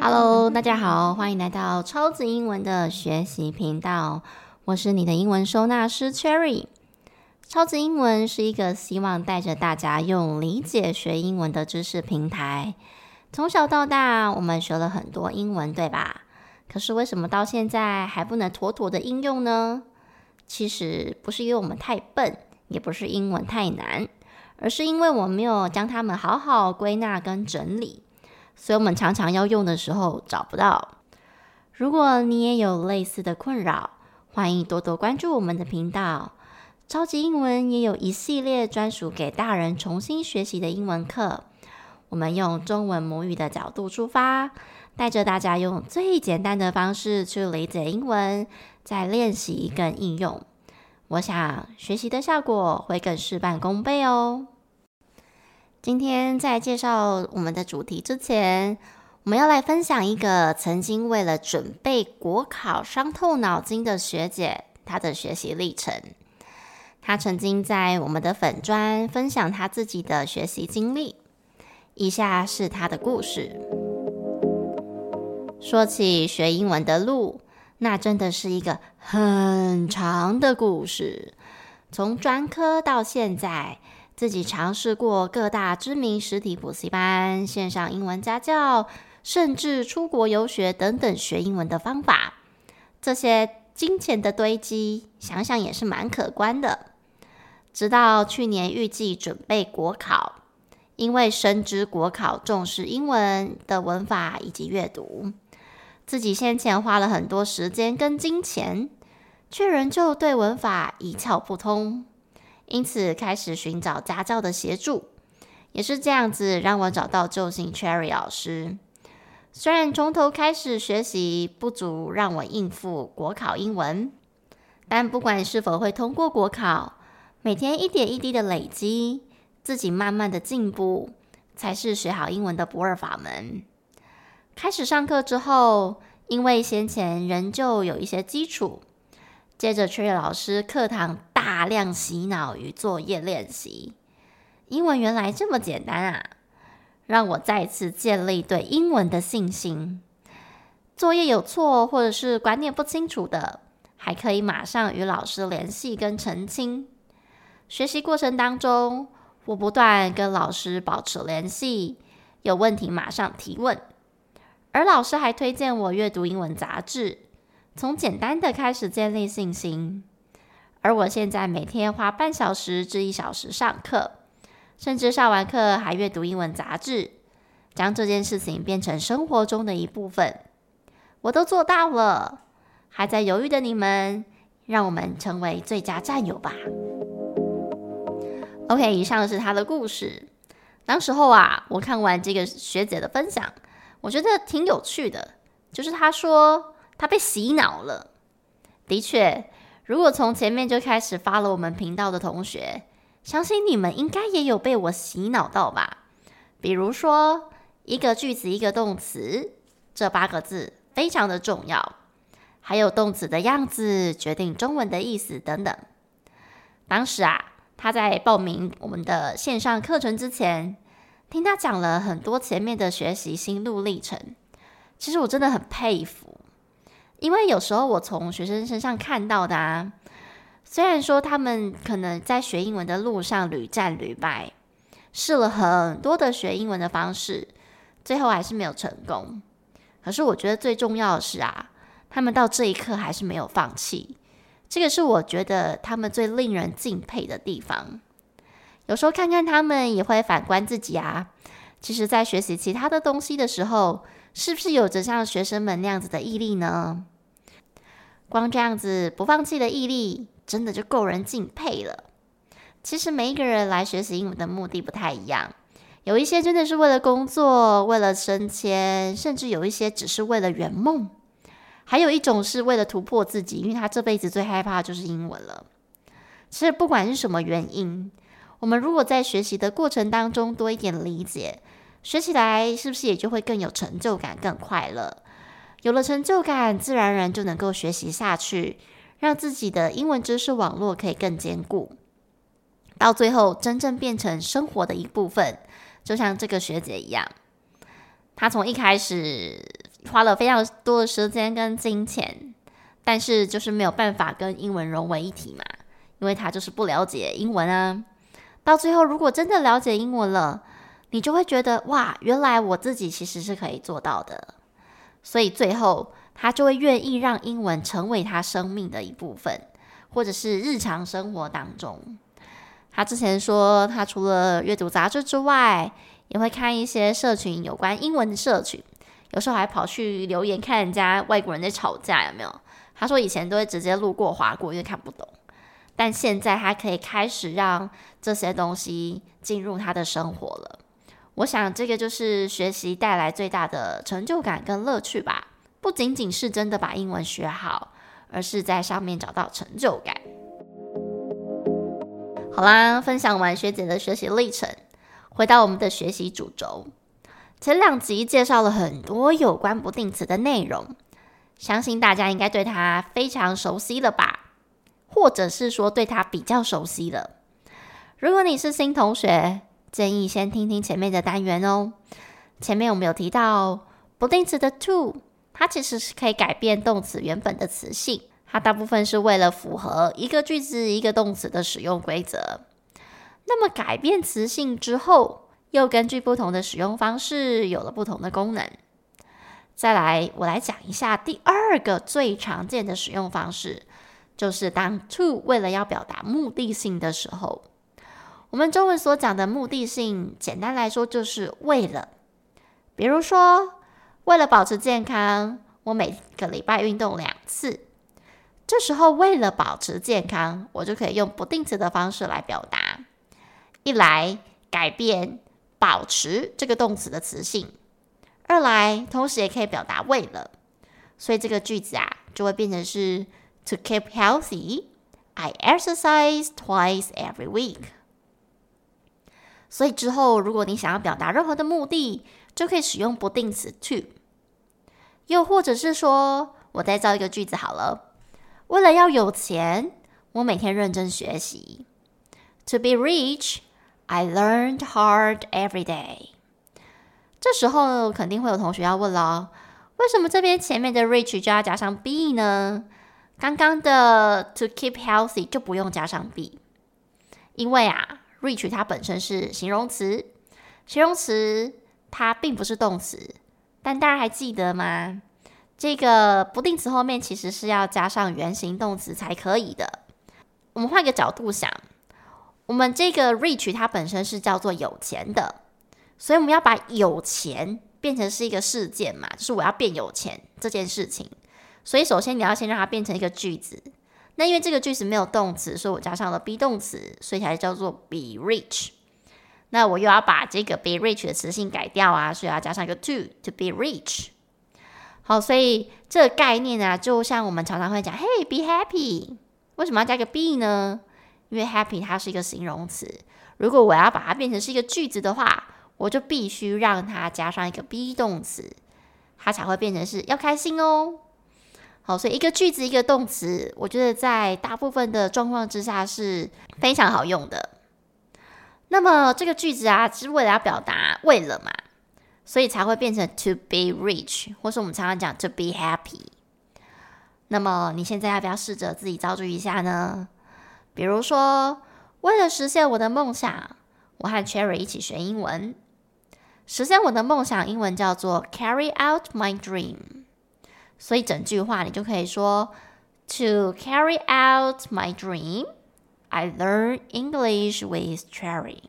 Hello，大家好，欢迎来到超级英文的学习频道。我是你的英文收纳师 Cherry。超级英文是一个希望带着大家用理解学英文的知识平台。从小到大，我们学了很多英文，对吧？可是为什么到现在还不能妥妥的应用呢？其实不是因为我们太笨，也不是英文太难，而是因为我们没有将它们好好归纳跟整理。所以我们常常要用的时候找不到。如果你也有类似的困扰，欢迎多多关注我们的频道。超级英文也有一系列专属给大人重新学习的英文课。我们用中文母语的角度出发，带着大家用最简单的方式去理解英文，再练习跟应用。我想学习的效果会更事半功倍哦。今天在介绍我们的主题之前，我们要来分享一个曾经为了准备国考伤透脑筋的学姐，她的学习历程。她曾经在我们的粉专分享她自己的学习经历，以下是她的故事。说起学英文的路，那真的是一个很长的故事，从专科到现在。自己尝试过各大知名实体补习班、线上英文家教，甚至出国游学等等学英文的方法，这些金钱的堆积，想想也是蛮可观的。直到去年预计准备国考，因为深知国考重视英文的文法以及阅读，自己先前花了很多时间跟金钱，却仍旧对文法一窍不通。因此，开始寻找家教的协助，也是这样子让我找到救星 Cherry 老师。虽然从头开始学习不足让我应付国考英文，但不管是否会通过国考，每天一点一滴的累积，自己慢慢的进步，才是学好英文的不二法门。开始上课之后，因为先前仍旧有一些基础。接着，Cherry 老师课堂大量洗脑与作业练习，英文原来这么简单啊！让我再次建立对英文的信心。作业有错或者是观念不清楚的，还可以马上与老师联系跟澄清。学习过程当中，我不断跟老师保持联系，有问题马上提问，而老师还推荐我阅读英文杂志。从简单的开始建立信心，而我现在每天花半小时至一小时上课，甚至上完课还阅读英文杂志，将这件事情变成生活中的一部分。我都做到了，还在犹豫的你们，让我们成为最佳战友吧。OK，以上是他的故事。当时候啊，我看完这个学姐的分享，我觉得挺有趣的，就是她说。他被洗脑了。的确，如果从前面就开始发了我们频道的同学，相信你们应该也有被我洗脑到吧？比如说，一个句子一个动词，这八个字非常的重要，还有动词的样子决定中文的意思等等。当时啊，他在报名我们的线上课程之前，听他讲了很多前面的学习心路历程，其实我真的很佩服。因为有时候我从学生身上看到的啊，虽然说他们可能在学英文的路上屡战屡败，试了很多的学英文的方式，最后还是没有成功。可是我觉得最重要的是啊，他们到这一刻还是没有放弃，这个是我觉得他们最令人敬佩的地方。有时候看看他们，也会反观自己啊，其实在学习其他的东西的时候，是不是有着像学生们那样子的毅力呢？光这样子不放弃的毅力，真的就够人敬佩了。其实每一个人来学习英文的目的不太一样，有一些真的是为了工作、为了升迁，甚至有一些只是为了圆梦，还有一种是为了突破自己，因为他这辈子最害怕的就是英文了。其实不管是什么原因，我们如果在学习的过程当中多一点理解。学起来是不是也就会更有成就感、更快乐？有了成就感，自然而然就能够学习下去，让自己的英文知识网络可以更坚固，到最后真正变成生活的一部分。就像这个学姐一样，她从一开始花了非常多的时间跟金钱，但是就是没有办法跟英文融为一体嘛，因为她就是不了解英文啊。到最后，如果真的了解英文了，你就会觉得哇，原来我自己其实是可以做到的。所以最后，他就会愿意让英文成为他生命的一部分，或者是日常生活当中。他之前说，他除了阅读杂志之外，也会看一些社群有关英文的社群，有时候还跑去留言看人家外国人在吵架有没有？他说以前都会直接路过划过，因为看不懂，但现在他可以开始让这些东西进入他的生活了。我想这个就是学习带来最大的成就感跟乐趣吧，不仅仅是真的把英文学好，而是在上面找到成就感。好啦，分享完学姐的学习历程，回到我们的学习主轴。前两集介绍了很多有关不定词的内容，相信大家应该对它非常熟悉了吧？或者是说对它比较熟悉了。如果你是新同学，建议先听听前面的单元哦。前面我们有提到不定词的 to，它其实是可以改变动词原本的词性。它大部分是为了符合一个句子一个动词的使用规则。那么改变词性之后，又根据不同的使用方式有了不同的功能。再来，我来讲一下第二个最常见的使用方式，就是当 to 为了要表达目的性的时候，我们中文所讲的目的性，简单来说就是为了。比如说，为了保持健康，我每个礼拜运动两次。这时候，为了保持健康，我就可以用不定词的方式来表达。一来改变“保持”这个动词的词性；二来同时也可以表达为了。所以这个句子啊，就会变成是 “To keep healthy, I exercise twice every week.” 所以之后，如果你想要表达任何的目的，就可以使用不定词 “to”。又或者是说，我再造一个句子好了。为了要有钱，我每天认真学习。To be rich, I learned hard every day. 这时候肯定会有同学要问了：为什么这边前面的 rich 就要加上 be 呢？刚刚的 to keep healthy 就不用加上 be，因为啊 Reach 它本身是形容词，形容词它并不是动词，但大家还记得吗？这个不定词后面其实是要加上原形动词才可以的。我们换个角度想，我们这个 reach 它本身是叫做有钱的，所以我们要把有钱变成是一个事件嘛，就是我要变有钱这件事情。所以首先你要先让它变成一个句子。那因为这个句子没有动词，所以我加上了 be 动词，所以才叫做 be rich。那我又要把这个 be rich 的词性改掉啊，所以要加上一个 to to be rich。好，所以这个概念啊，就像我们常常会讲，Hey, be happy。为什么要加个 be 呢？因为 happy 它是一个形容词，如果我要把它变成是一个句子的话，我就必须让它加上一个 be 动词，它才会变成是要开心哦。好，所以一个句子一个动词，我觉得在大部分的状况之下是非常好用的。那么这个句子啊，是为了要表达为了嘛。所以才会变成 to be rich，或是我们常常讲 to be happy。那么你现在要不要试着自己造句一下呢？比如说，为了实现我的梦想，我和 Cherry 一起学英文。实现我的梦想，英文叫做 carry out my dream。所以整句话你就可以说：To carry out my dream, I learn English with Cherry。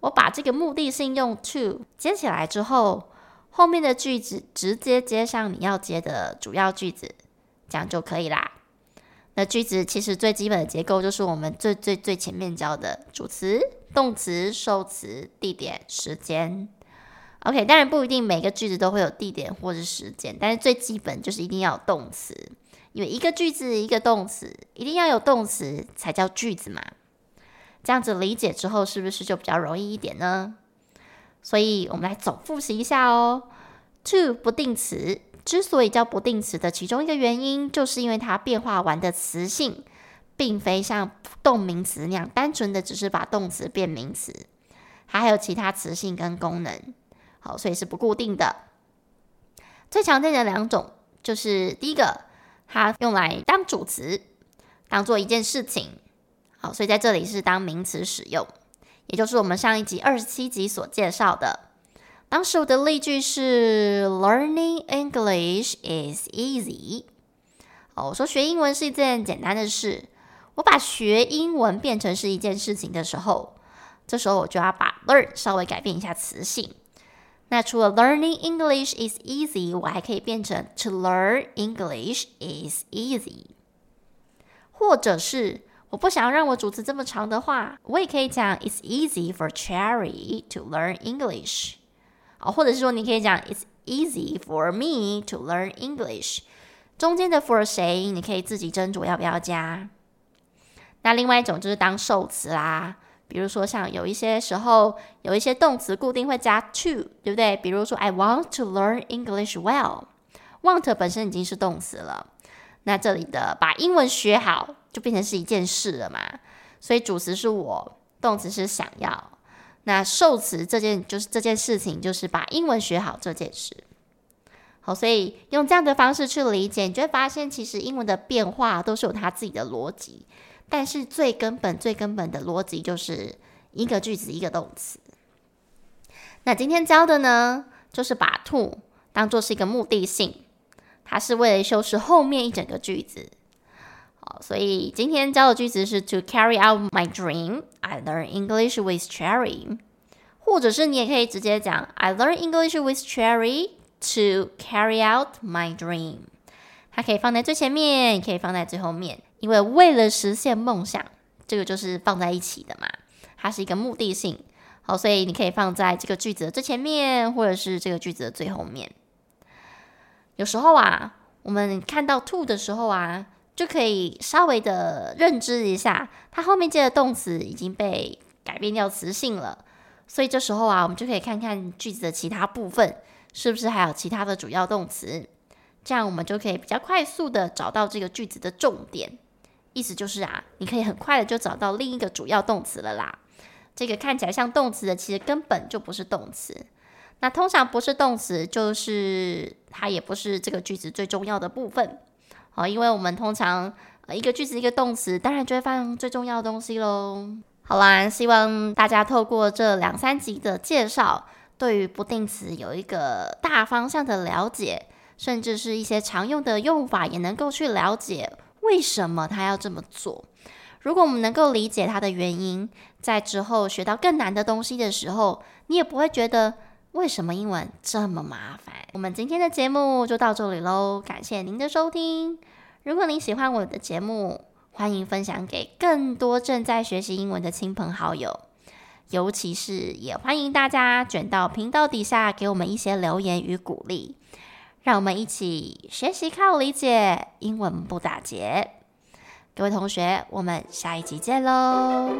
我把这个目的性用 to 接起来之后，后面的句子直接接上你要接的主要句子，这样就可以啦。那句子其实最基本的结构就是我们最最最前面教的主词、动词、受词、地点、时间。OK，当然不一定每个句子都会有地点或是时间，但是最基本就是一定要有动词，因为一个句子一个动词，一定要有动词才叫句子嘛。这样子理解之后，是不是就比较容易一点呢？所以，我们来总复习一下哦。To 不定词之所以叫不定词的其中一个原因，就是因为它变化完的词性，并非像动名词那样单纯的只是把动词变名词，它还有其他词性跟功能。好，所以是不固定的。最常见的两种就是第一个，它用来当主词，当做一件事情。好，所以在这里是当名词使用，也就是我们上一集二十七集所介绍的。当时我的例句是 Learning English is easy。哦，我说学英文是一件简单的事。我把学英文变成是一件事情的时候，这时候我就要把 learn 稍微改变一下词性。那除了 learning English is easy，我还可以变成 to learn English is easy。或者是我不想要让我主词这么长的话，我也可以讲 It's easy for Cherry to learn English。哦，或者是说你可以讲 It's easy for me to learn English。中间的 for 谁，你可以自己斟酌要不要加。那另外一种就是当受词啦，比如说像有一些时候有一些动词固定会加 to，对不对？比如说 I want to learn English well，want 本身已经是动词了，那这里的把英文学好就变成是一件事了嘛，所以主词是我，动词是想要，那受词这件就是这件事情就是把英文学好这件事。好，所以用这样的方式去理解，你就会发现其实英文的变化都是有它自己的逻辑。但是最根本、最根本的逻辑就是一个句子一个动词。那今天教的呢，就是把 to 当做是一个目的性，它是为了修饰后面一整个句子。好，所以今天教的句子是 To carry out my dream, I learn English with Cherry。或者是你也可以直接讲 I learn English with Cherry to carry out my dream。它可以放在最前面，也可以放在最后面。因为为了实现梦想，这个就是放在一起的嘛，它是一个目的性。好，所以你可以放在这个句子的最前面，或者是这个句子的最后面。有时候啊，我们看到 to 的时候啊，就可以稍微的认知一下，它后面接的动词已经被改变掉词性了。所以这时候啊，我们就可以看看句子的其他部分，是不是还有其他的主要动词，这样我们就可以比较快速的找到这个句子的重点。意思就是啊，你可以很快的就找到另一个主要动词了啦。这个看起来像动词的，其实根本就不是动词。那通常不是动词，就是它也不是这个句子最重要的部分。好，因为我们通常一个句子一个动词，当然就会放最重要的东西喽。好啦，希望大家透过这两三集的介绍，对于不定词有一个大方向的了解，甚至是一些常用的用法也能够去了解。为什么他要这么做？如果我们能够理解他的原因，在之后学到更难的东西的时候，你也不会觉得为什么英文这么麻烦。我们今天的节目就到这里喽，感谢您的收听。如果您喜欢我的节目，欢迎分享给更多正在学习英文的亲朋好友，尤其是也欢迎大家卷到频道底下给我们一些留言与鼓励。让我们一起学习靠理解，英文不打结。各位同学，我们下一集见喽！